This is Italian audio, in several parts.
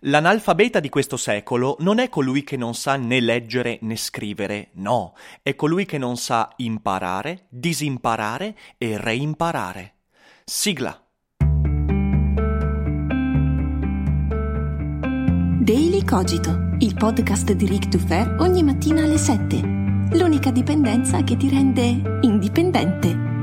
L'analfabeta di questo secolo non è colui che non sa né leggere né scrivere, no, è colui che non sa imparare, disimparare e reimparare. Sigla. Daily Cogito, il podcast di Rick Dufer ogni mattina alle 7. L'unica dipendenza che ti rende indipendente.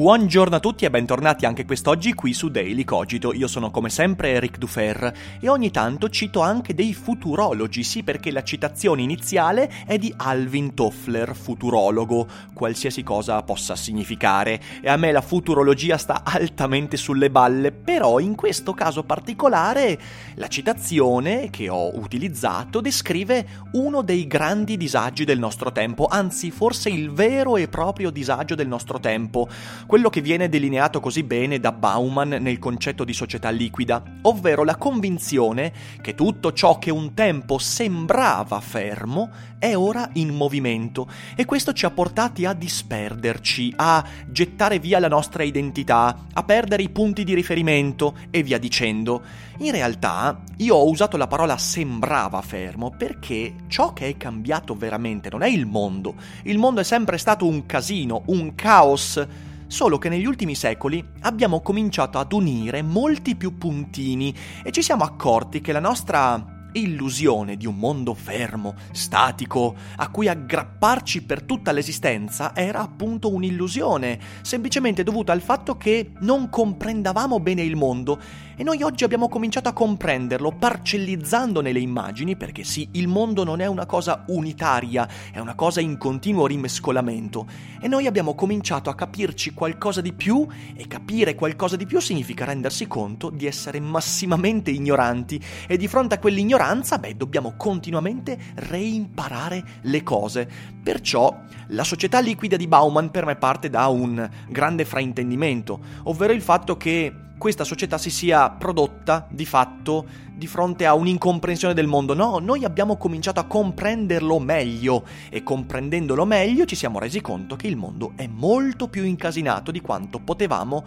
Buongiorno a tutti e bentornati anche quest'oggi qui su Daily Cogito. Io sono come sempre Eric Dufer e ogni tanto cito anche dei futurologi, sì perché la citazione iniziale è di Alvin Toffler, futurologo, qualsiasi cosa possa significare. E a me la futurologia sta altamente sulle balle, però in questo caso particolare la citazione che ho utilizzato descrive uno dei grandi disagi del nostro tempo, anzi forse il vero e proprio disagio del nostro tempo quello che viene delineato così bene da Bauman nel concetto di società liquida, ovvero la convinzione che tutto ciò che un tempo sembrava fermo è ora in movimento e questo ci ha portati a disperderci, a gettare via la nostra identità, a perdere i punti di riferimento e via dicendo. In realtà io ho usato la parola sembrava fermo perché ciò che è cambiato veramente non è il mondo, il mondo è sempre stato un casino, un caos solo che negli ultimi secoli abbiamo cominciato ad unire molti più puntini e ci siamo accorti che la nostra illusione di un mondo fermo, statico, a cui aggrapparci per tutta l'esistenza era appunto un'illusione, semplicemente dovuta al fatto che non comprendavamo bene il mondo e noi oggi abbiamo cominciato a comprenderlo parcellizzandone le immagini perché sì, il mondo non è una cosa unitaria, è una cosa in continuo rimescolamento e noi abbiamo cominciato a capirci qualcosa di più e capire qualcosa di più significa rendersi conto di essere massimamente ignoranti e di fronte a quell'ignoranza ignoranza, beh, dobbiamo continuamente reimparare le cose. Perciò la società liquida di Bauman per me parte da un grande fraintendimento, ovvero il fatto che questa società si sia prodotta di fatto di fronte a un'incomprensione del mondo. No, noi abbiamo cominciato a comprenderlo meglio e comprendendolo meglio ci siamo resi conto che il mondo è molto più incasinato di quanto potevamo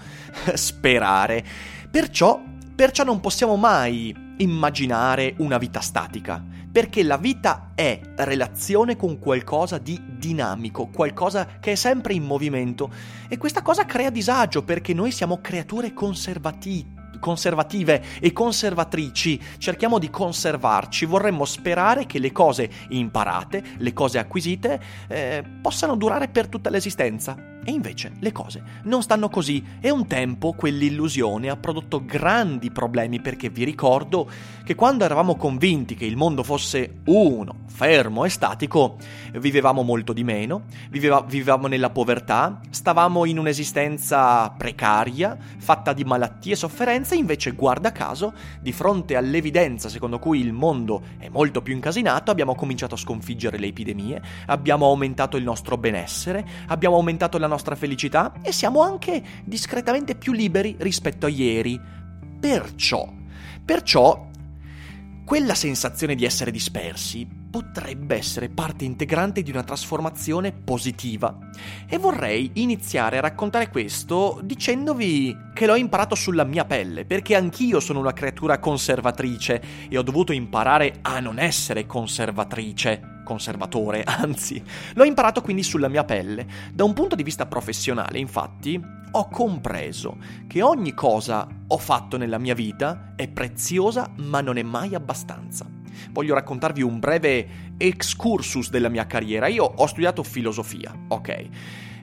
sperare. Perciò, perciò non possiamo mai immaginare una vita statica, perché la vita è relazione con qualcosa di dinamico, qualcosa che è sempre in movimento. E questa cosa crea disagio perché noi siamo creature conservative conservative e conservatrici, cerchiamo di conservarci, vorremmo sperare che le cose imparate, le cose acquisite, eh, possano durare per tutta l'esistenza. E invece le cose non stanno così. E un tempo quell'illusione ha prodotto grandi problemi perché vi ricordo che quando eravamo convinti che il mondo fosse uno, fermo e statico, vivevamo molto di meno, viveva, vivevamo nella povertà, stavamo in un'esistenza precaria, fatta di malattie e sofferenze, invece guarda caso, di fronte all'evidenza secondo cui il mondo è molto più incasinato, abbiamo cominciato a sconfiggere le epidemie, abbiamo aumentato il nostro benessere, abbiamo aumentato la nostra felicità e siamo anche discretamente più liberi rispetto a ieri. Perciò, perciò, quella sensazione di essere dispersi potrebbe essere parte integrante di una trasformazione positiva. E vorrei iniziare a raccontare questo dicendovi che l'ho imparato sulla mia pelle, perché anch'io sono una creatura conservatrice e ho dovuto imparare a non essere conservatrice conservatore, anzi, l'ho imparato quindi sulla mia pelle. Da un punto di vista professionale, infatti, ho compreso che ogni cosa ho fatto nella mia vita è preziosa, ma non è mai abbastanza. Voglio raccontarvi un breve excursus della mia carriera. Io ho studiato filosofia, ok?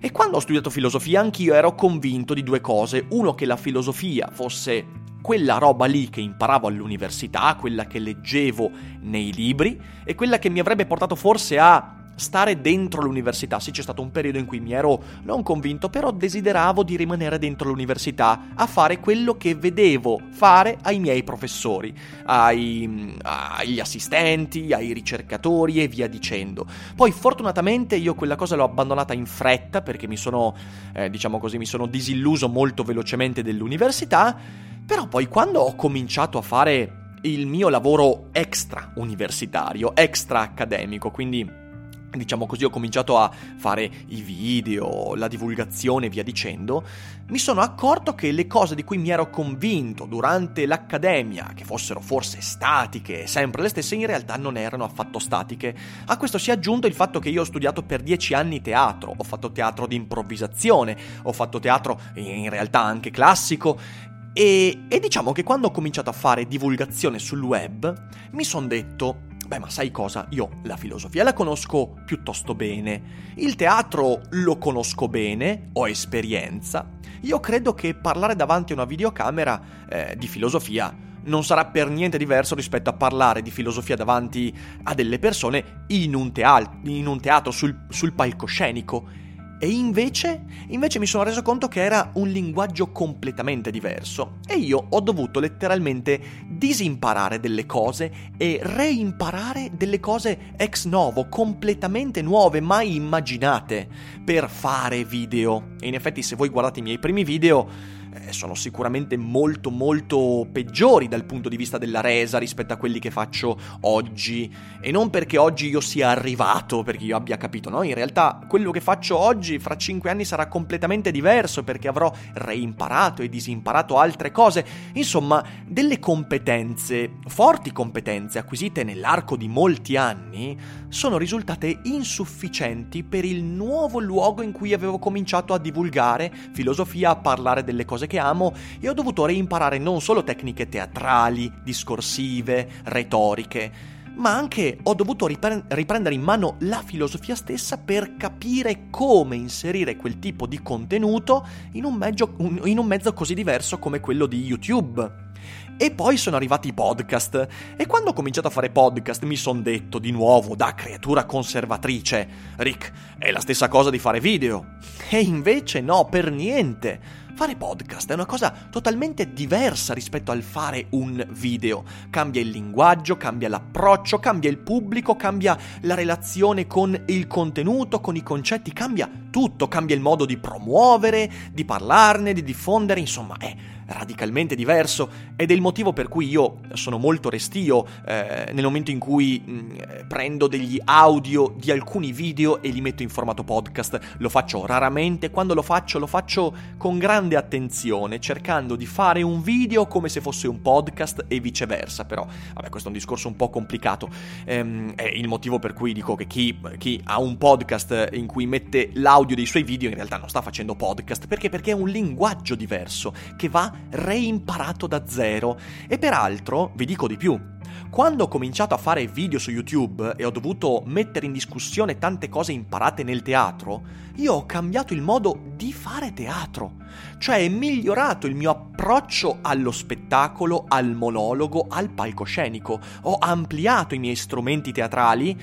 E quando ho studiato filosofia anch'io ero convinto di due cose. Uno, che la filosofia fosse quella roba lì che imparavo all'università, quella che leggevo nei libri e quella che mi avrebbe portato forse a stare dentro l'università. Sì, c'è stato un periodo in cui mi ero non convinto, però desideravo di rimanere dentro l'università a fare quello che vedevo fare ai miei professori, ai, agli assistenti, ai ricercatori e via dicendo. Poi fortunatamente io quella cosa l'ho abbandonata in fretta perché mi sono, eh, diciamo così, mi sono disilluso molto velocemente dell'università, però poi quando ho cominciato a fare il mio lavoro extra universitario, extra accademico, quindi diciamo così, ho cominciato a fare i video, la divulgazione e via dicendo, mi sono accorto che le cose di cui mi ero convinto durante l'accademia, che fossero forse statiche, sempre le stesse, in realtà non erano affatto statiche. A questo si è aggiunto il fatto che io ho studiato per dieci anni teatro, ho fatto teatro di improvvisazione, ho fatto teatro in realtà anche classico e, e, diciamo che quando ho cominciato a fare divulgazione sul web, mi sono detto, beh ma sai cosa, io la filosofia la conosco piuttosto bene, il teatro lo conosco bene, ho esperienza, io credo che parlare davanti a una videocamera eh, di filosofia non sarà per niente diverso rispetto a parlare di filosofia davanti a delle persone in un, teatro, in un teatro sul, sul palcoscenico e invece, invece mi sono reso conto che era un linguaggio completamente diverso e io ho dovuto letteralmente disimparare delle cose e reimparare delle cose ex novo, completamente nuove, mai immaginate per fare video. E in effetti se voi guardate i miei primi video eh, sono sicuramente molto molto peggiori dal punto di vista della resa rispetto a quelli che faccio oggi e non perché oggi io sia arrivato, perché io abbia capito, no? In realtà quello che faccio oggi fra cinque anni sarà completamente diverso perché avrò reimparato e disimparato altre cose, insomma, delle competenze, forti competenze acquisite nell'arco di molti anni sono risultate insufficienti per il nuovo luogo in cui avevo cominciato a divulgare filosofia, a parlare delle cose che amo e ho dovuto reimparare non solo tecniche teatrali, discorsive, retoriche, ma anche ho dovuto ripre- riprendere in mano la filosofia stessa per capire come inserire quel tipo di contenuto in un, mezzo, in un mezzo così diverso come quello di YouTube. E poi sono arrivati i podcast. E quando ho cominciato a fare podcast mi sono detto di nuovo, da creatura conservatrice, Rick, è la stessa cosa di fare video. E invece no, per niente. Fare podcast è una cosa totalmente diversa rispetto al fare un video. Cambia il linguaggio, cambia l'approccio, cambia il pubblico, cambia la relazione con il contenuto, con i concetti, cambia tutto, cambia il modo di promuovere, di parlarne, di diffondere, insomma è radicalmente diverso ed è il motivo per cui io sono molto restio eh, nel momento in cui mh, mm, prendo degli audio di alcuni video e li metto in formato podcast. Lo faccio raramente, quando lo faccio lo faccio con grande attenzione, cercando di fare un video come se fosse un podcast e viceversa, però vabbè questo è un discorso un po' complicato, ehm, è il motivo per cui dico che chi, chi ha un podcast in cui mette l'audio dei suoi video in realtà non sta facendo podcast, perché? Perché è un linguaggio diverso che va reimparato da zero. E peraltro, vi dico di più, quando ho cominciato a fare video su YouTube e ho dovuto mettere in discussione tante cose imparate nel teatro, io ho cambiato il modo di fare teatro, cioè migliorato il mio approccio allo spettacolo, al monologo, al palcoscenico, ho ampliato i miei strumenti teatrali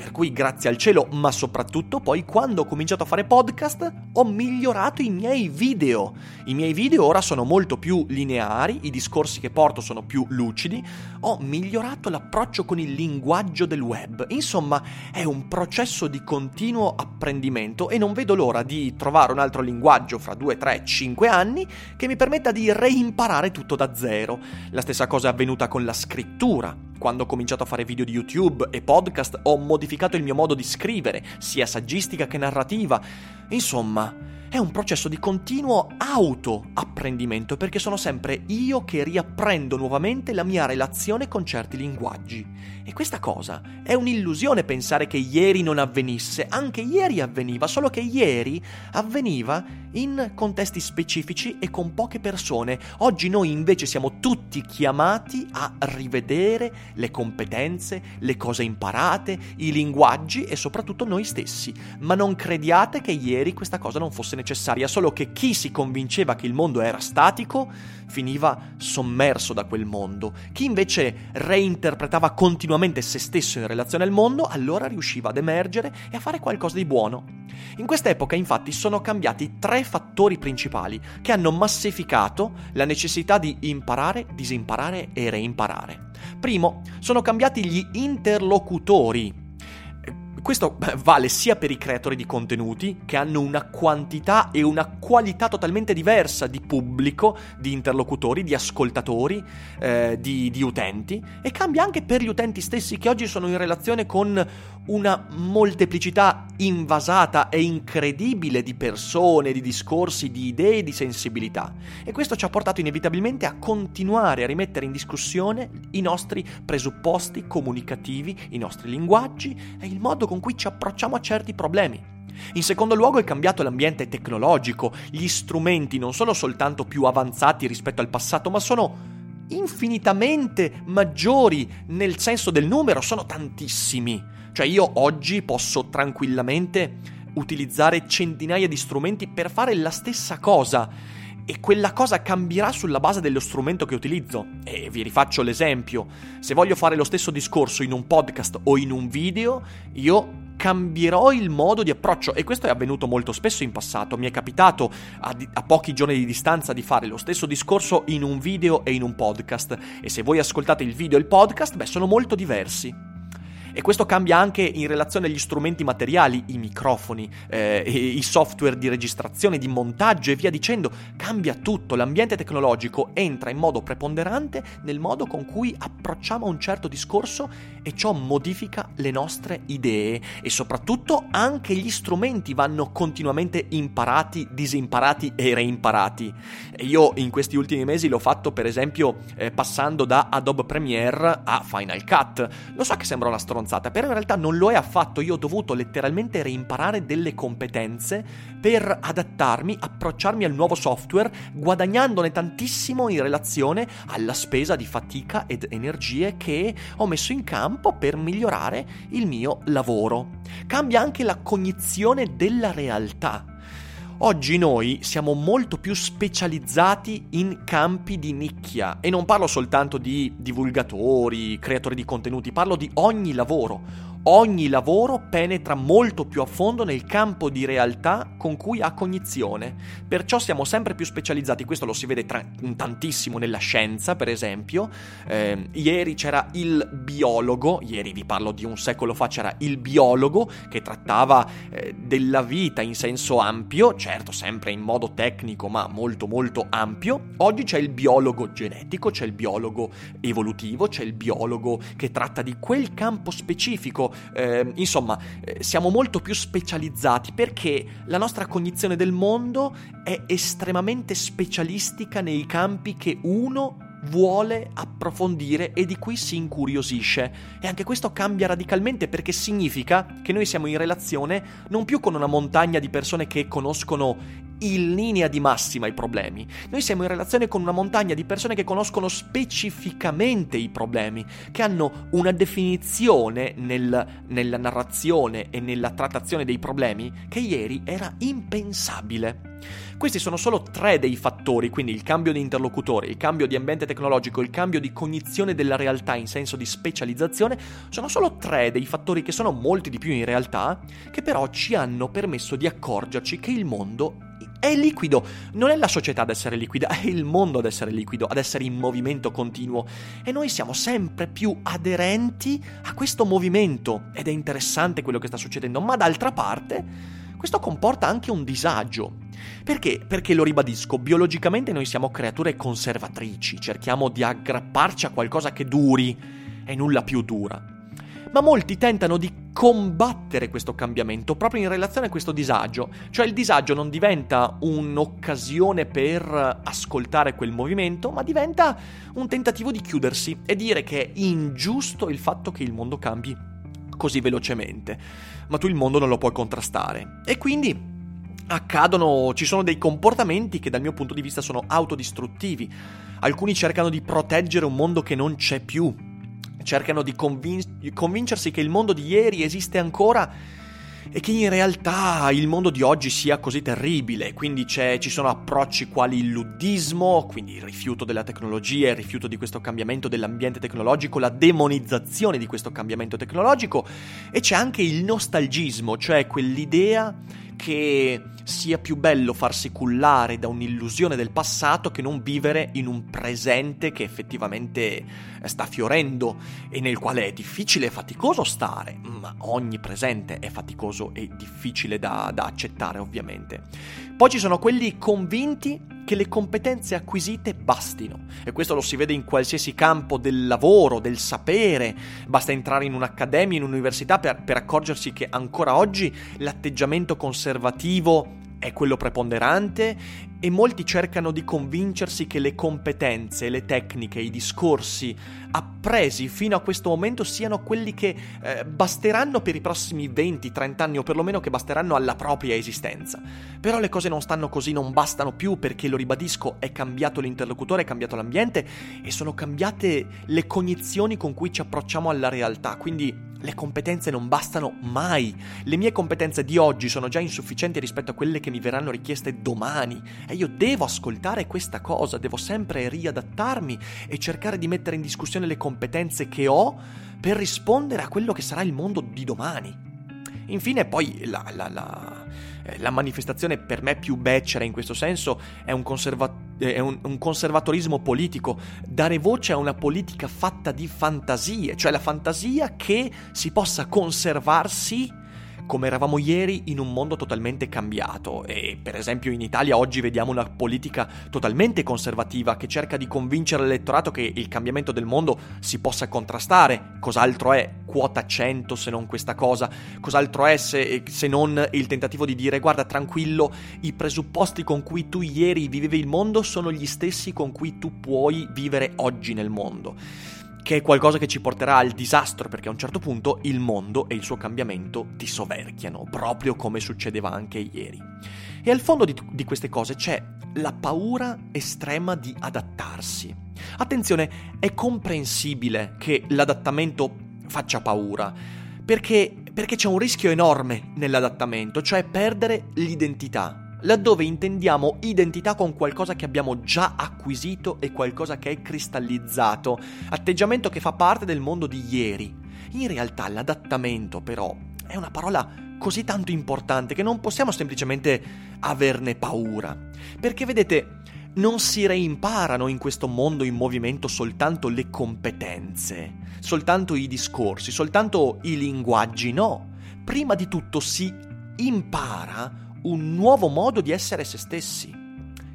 per cui grazie al cielo, ma soprattutto poi quando ho cominciato a fare podcast ho migliorato i miei video. I miei video ora sono molto più lineari, i discorsi che porto sono più lucidi, ho migliorato l'approccio con il linguaggio del web. Insomma, è un processo di continuo apprendimento e non vedo l'ora di trovare un altro linguaggio fra 2, 3, 5 anni che mi permetta di reimparare tutto da zero. La stessa cosa è avvenuta con la scrittura. Quando ho cominciato a fare video di YouTube e podcast ho modificato il mio modo di scrivere, sia saggistica che narrativa. Insomma, è un processo di continuo auto-apprendimento perché sono sempre io che riapprendo nuovamente la mia relazione con certi linguaggi. E questa cosa è un'illusione pensare che ieri non avvenisse, anche ieri avveniva, solo che ieri avveniva in contesti specifici e con poche persone. Oggi noi invece siamo tutti chiamati a rivedere le competenze, le cose imparate, i linguaggi e soprattutto noi stessi. Ma non crediate che ieri questa cosa non fosse necessaria, solo che chi si convinceva che il mondo era statico finiva sommerso da quel mondo. Chi invece reinterpretava continuamente se stesso in relazione al mondo, allora riusciva ad emergere e a fare qualcosa di buono. In quest'epoca infatti sono cambiati tre fattori principali che hanno massificato la necessità di imparare, disimparare e reimparare. Primo, sono cambiati gli interlocutori questo vale sia per i creatori di contenuti, che hanno una quantità e una qualità totalmente diversa di pubblico, di interlocutori, di ascoltatori, eh, di, di utenti, e cambia anche per gli utenti stessi che oggi sono in relazione con una molteplicità invasata e incredibile di persone, di discorsi, di idee, di sensibilità. E questo ci ha portato inevitabilmente a continuare a rimettere in discussione i nostri presupposti comunicativi, i nostri linguaggi e il modo con cui ci approcciamo a certi problemi. In secondo luogo è cambiato l'ambiente tecnologico, gli strumenti non sono soltanto più avanzati rispetto al passato, ma sono infinitamente maggiori nel senso del numero, sono tantissimi. Cioè io oggi posso tranquillamente utilizzare centinaia di strumenti per fare la stessa cosa e quella cosa cambierà sulla base dello strumento che utilizzo. E vi rifaccio l'esempio, se voglio fare lo stesso discorso in un podcast o in un video, io cambierò il modo di approccio e questo è avvenuto molto spesso in passato. Mi è capitato a, di- a, pochi giorni di distanza di fare lo stesso discorso in un video e in un podcast e se voi ascoltate il video e il podcast, beh, sono molto diversi. E questo cambia anche in relazione agli strumenti materiali, i microfoni, eh, i software di registrazione, di montaggio e via dicendo. Cambia tutto, l'ambiente tecnologico entra in modo preponderante nel modo con cui approcciamo un certo discorso e ciò modifica le nostre idee e soprattutto anche gli strumenti vanno continuamente imparati, disimparati e reimparati. Io in questi ultimi mesi l'ho fatto per esempio eh, passando da Adobe Premiere a Final Cut. Lo so che sembra una stronzata stronzata, però in realtà non lo è affatto, io ho dovuto letteralmente reimparare delle competenze per adattarmi, approcciarmi al nuovo software, guadagnandone tantissimo in relazione alla spesa di fatica ed energie che ho messo in campo per migliorare il mio lavoro. Cambia anche la cognizione della realtà. Oggi noi siamo molto più specializzati in campi di nicchia e non parlo soltanto di divulgatori, creatori di contenuti, parlo di ogni lavoro ogni lavoro penetra molto più a fondo nel campo di realtà con cui ha cognizione. Perciò siamo sempre più specializzati, questo lo si vede tra- tantissimo nella scienza, per esempio. Eh, ieri c'era il biologo, ieri vi parlo di un secolo fa, c'era il biologo che trattava eh, della vita in senso ampio, certo sempre in modo tecnico, ma molto molto ampio. Oggi c'è il biologo genetico, c'è il biologo evolutivo, c'è il biologo che tratta di quel campo specifico eh, insomma, siamo molto più specializzati perché la nostra cognizione del mondo è estremamente specialistica nei campi che uno vuole approfondire e di cui si incuriosisce. E anche questo cambia radicalmente perché significa che noi siamo in relazione non più con una montagna di persone che conoscono in linea di massima i problemi. Noi siamo in relazione con una montagna di persone che conoscono specificamente i problemi, che hanno una definizione nel, nella narrazione e nella trattazione dei problemi che ieri era impensabile. Questi sono solo tre dei fattori, quindi il cambio di interlocutore, il cambio di ambiente tecnologico, il cambio di cognizione della realtà in senso di specializzazione, sono solo tre dei fattori che sono molti di più in realtà, che però ci hanno permesso di accorgerci che il mondo è liquido, non è la società ad essere liquida, è il mondo ad essere liquido, ad essere in movimento continuo. E noi siamo sempre più aderenti a questo movimento. Ed è interessante quello che sta succedendo, ma d'altra parte questo comporta anche un disagio. Perché? Perché lo ribadisco, biologicamente noi siamo creature conservatrici, cerchiamo di aggrapparci a qualcosa che duri e nulla più dura ma molti tentano di combattere questo cambiamento proprio in relazione a questo disagio, cioè il disagio non diventa un'occasione per ascoltare quel movimento, ma diventa un tentativo di chiudersi e dire che è ingiusto il fatto che il mondo cambi così velocemente, ma tu il mondo non lo puoi contrastare. E quindi accadono, ci sono dei comportamenti che dal mio punto di vista sono autodistruttivi. Alcuni cercano di proteggere un mondo che non c'è più, cercano di convin- convincersi che il mondo di ieri esiste ancora e che in realtà il mondo di oggi sia così terribile, quindi ci sono approcci quali il luddismo, quindi il rifiuto della tecnologia, il rifiuto di questo cambiamento dell'ambiente tecnologico, la demonizzazione di questo cambiamento tecnologico. E c'è anche il nostalgismo, cioè quell'idea che sia più bello farsi cullare da un'illusione del passato che non vivere in un presente che effettivamente sta fiorendo e nel quale è difficile e faticoso stare, ma ogni presente è faticoso e difficile da, da accettare ovviamente. Poi ci sono quelli convinti che le competenze acquisite bastino. E questo lo si vede in qualsiasi campo del lavoro, del sapere. Basta entrare in un'accademia, in un'università per, per accorgersi che ancora oggi l'atteggiamento conservativo è quello preponderante e molti cercano di convincersi che le competenze, le tecniche, i discorsi appresi fino a questo momento siano quelli che eh, basteranno per i prossimi 20-30 anni o perlomeno che basteranno alla propria esistenza. Però le cose non stanno così, non bastano più perché, lo ribadisco, è cambiato l'interlocutore, è cambiato l'ambiente e sono cambiate le cognizioni con cui ci approcciamo alla realtà. Quindi le competenze non bastano mai. Le mie competenze di oggi sono già insufficienti rispetto a quelle che mi verranno richieste domani. E io devo ascoltare questa cosa, devo sempre riadattarmi e cercare di mettere in discussione le competenze che ho per rispondere a quello che sarà il mondo di domani. Infine poi la, la, la, eh, la manifestazione per me più becera in questo senso è, un, conserva- è un, un, conservatorismo politico, dare voce a una politica fatta di fantasie, cioè la fantasia che si possa conservarsi come eravamo ieri in un mondo totalmente cambiato e per esempio in Italia oggi vediamo una politica totalmente conservativa che cerca di convincere l'elettorato che il cambiamento del mondo si possa contrastare. Cos'altro è quota 100 se non questa cosa? Cos'altro è se, se non il tentativo di dire guarda tranquillo, i presupposti con cui tu ieri vivevi il mondo sono gli stessi con cui tu puoi vivere oggi nel mondo? Che è qualcosa che ci porterà al disastro perché a un certo punto il mondo e il suo cambiamento ti soverchiano, proprio come succedeva anche ieri. E al fondo di, di queste cose c'è la paura estrema di adattarsi. Attenzione, è comprensibile che l'adattamento faccia paura, perché, perché c'è un rischio enorme nell'adattamento, cioè perdere l'identità laddove intendiamo identità con qualcosa che abbiamo già acquisito e qualcosa che è cristallizzato, atteggiamento che fa parte del mondo di ieri. In realtà l'adattamento però è una parola così tanto importante che non possiamo semplicemente averne paura. Perché vedete, non si reimparano in questo mondo in movimento soltanto le competenze, soltanto i discorsi, soltanto i linguaggi, no. Prima di tutto si impara un nuovo modo di essere se stessi.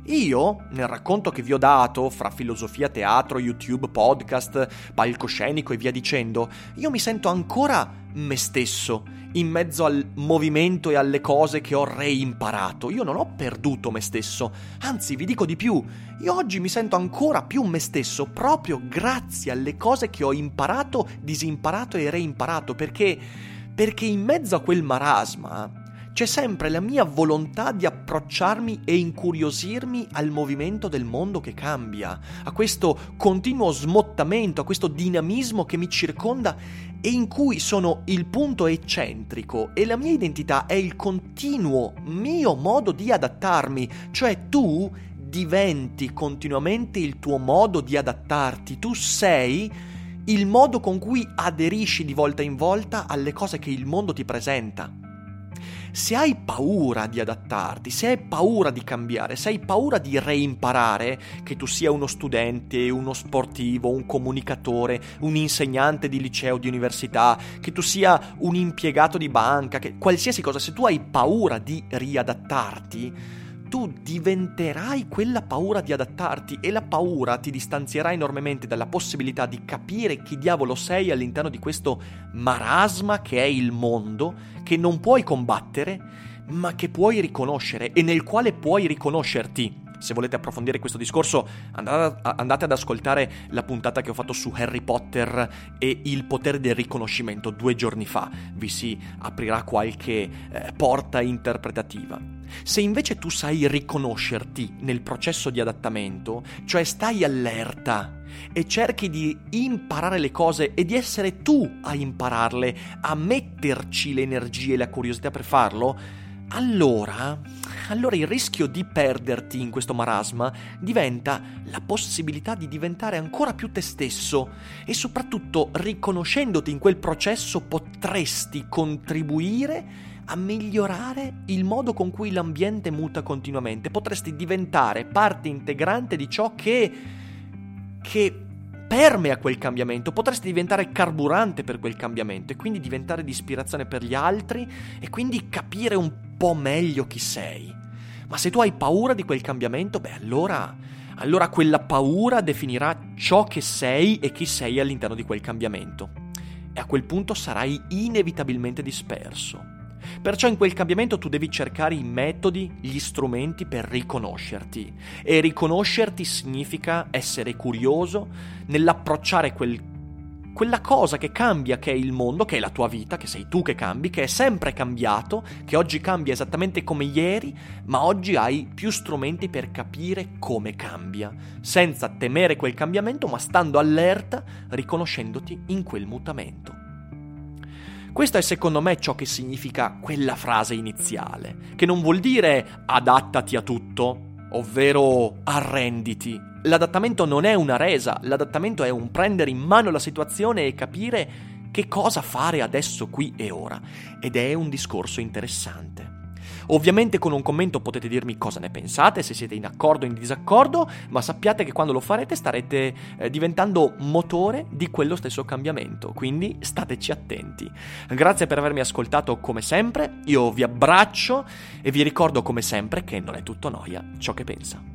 Io, nel racconto che vi ho dato, fra filosofia, teatro, YouTube, podcast, palcoscenico e via dicendo, io mi sento ancora me stesso, in mezzo al movimento e alle cose che ho reimparato. Io non ho perduto me stesso, anzi vi dico di più, io oggi mi sento ancora più me stesso proprio grazie alle cose che ho imparato, disimparato e reimparato, perché, perché in mezzo a quel marasma c'è sempre la mia volontà di approcciarmi e incuriosirmi al movimento del mondo che cambia, a questo continuo smottamento, a questo dinamismo che mi circonda e in cui sono il punto eccentrico e la mia identità è il continuo mio modo di adattarmi, cioè tu diventi continuamente il tuo modo di adattarti, tu sei il modo con cui aderisci di volta in volta alle cose che il mondo ti presenta se hai paura di adattarti, se hai paura di cambiare, se hai paura di reimparare, che tu sia uno studente, uno sportivo, un comunicatore, un insegnante di liceo, di università, che tu sia un impiegato di banca, che qualsiasi cosa, se tu hai paura di riadattarti, tu diventerai quella paura di adattarti e la paura ti distanzierà enormemente dalla possibilità di capire chi diavolo sei all'interno di questo marasma che è il mondo, che non puoi combattere, ma che puoi riconoscere e nel quale puoi riconoscerti. Se volete approfondire questo discorso, andate ad ascoltare la puntata che ho fatto su Harry Potter e il potere del riconoscimento due giorni fa. Vi si aprirà qualche eh, porta interpretativa. Se invece tu sai riconoscerti nel processo di adattamento, cioè stai allerta e cerchi di imparare le cose e di essere tu a impararle, a metterci le energie e la curiosità per farlo, allora, allora il rischio di perderti in questo marasma diventa la possibilità di diventare ancora più te stesso e soprattutto riconoscendoti in quel processo potresti contribuire a migliorare il modo con cui l'ambiente muta continuamente, potresti diventare parte integrante di ciò che che permea quel cambiamento, potresti diventare carburante per quel cambiamento e quindi diventare di ispirazione per gli altri e quindi capire un po' meglio chi sei. Ma se tu hai paura di quel cambiamento, beh allora, allora quella paura definirà ciò che sei e chi sei all'interno di quel cambiamento. E a quel punto sarai inevitabilmente disperso. Perciò in quel cambiamento tu devi cercare i metodi, gli strumenti per riconoscerti. E riconoscerti significa essere curioso nell'approcciare quel quella cosa che cambia, che è il mondo, che è la tua vita, che sei tu che cambi, che è sempre cambiato, che oggi cambia esattamente come ieri, ma oggi hai più strumenti per capire come cambia, senza temere quel cambiamento, ma stando allerta, riconoscendoti in quel mutamento. Questo è secondo me ciò che significa quella frase iniziale, che non vuol dire adattati a tutto, ovvero arrenditi. L'adattamento non è una resa, l'adattamento è un prendere in mano la situazione e capire che cosa fare adesso qui e ora. Ed è un discorso interessante. Ovviamente con un commento potete dirmi cosa ne pensate, se siete in accordo o in disaccordo, ma sappiate che quando lo farete starete eh, diventando motore di quello stesso cambiamento, quindi stateci attenti. Grazie per avermi ascoltato come sempre, io vi abbraccio e vi ricordo come sempre che non è tutto noia ciò che pensa.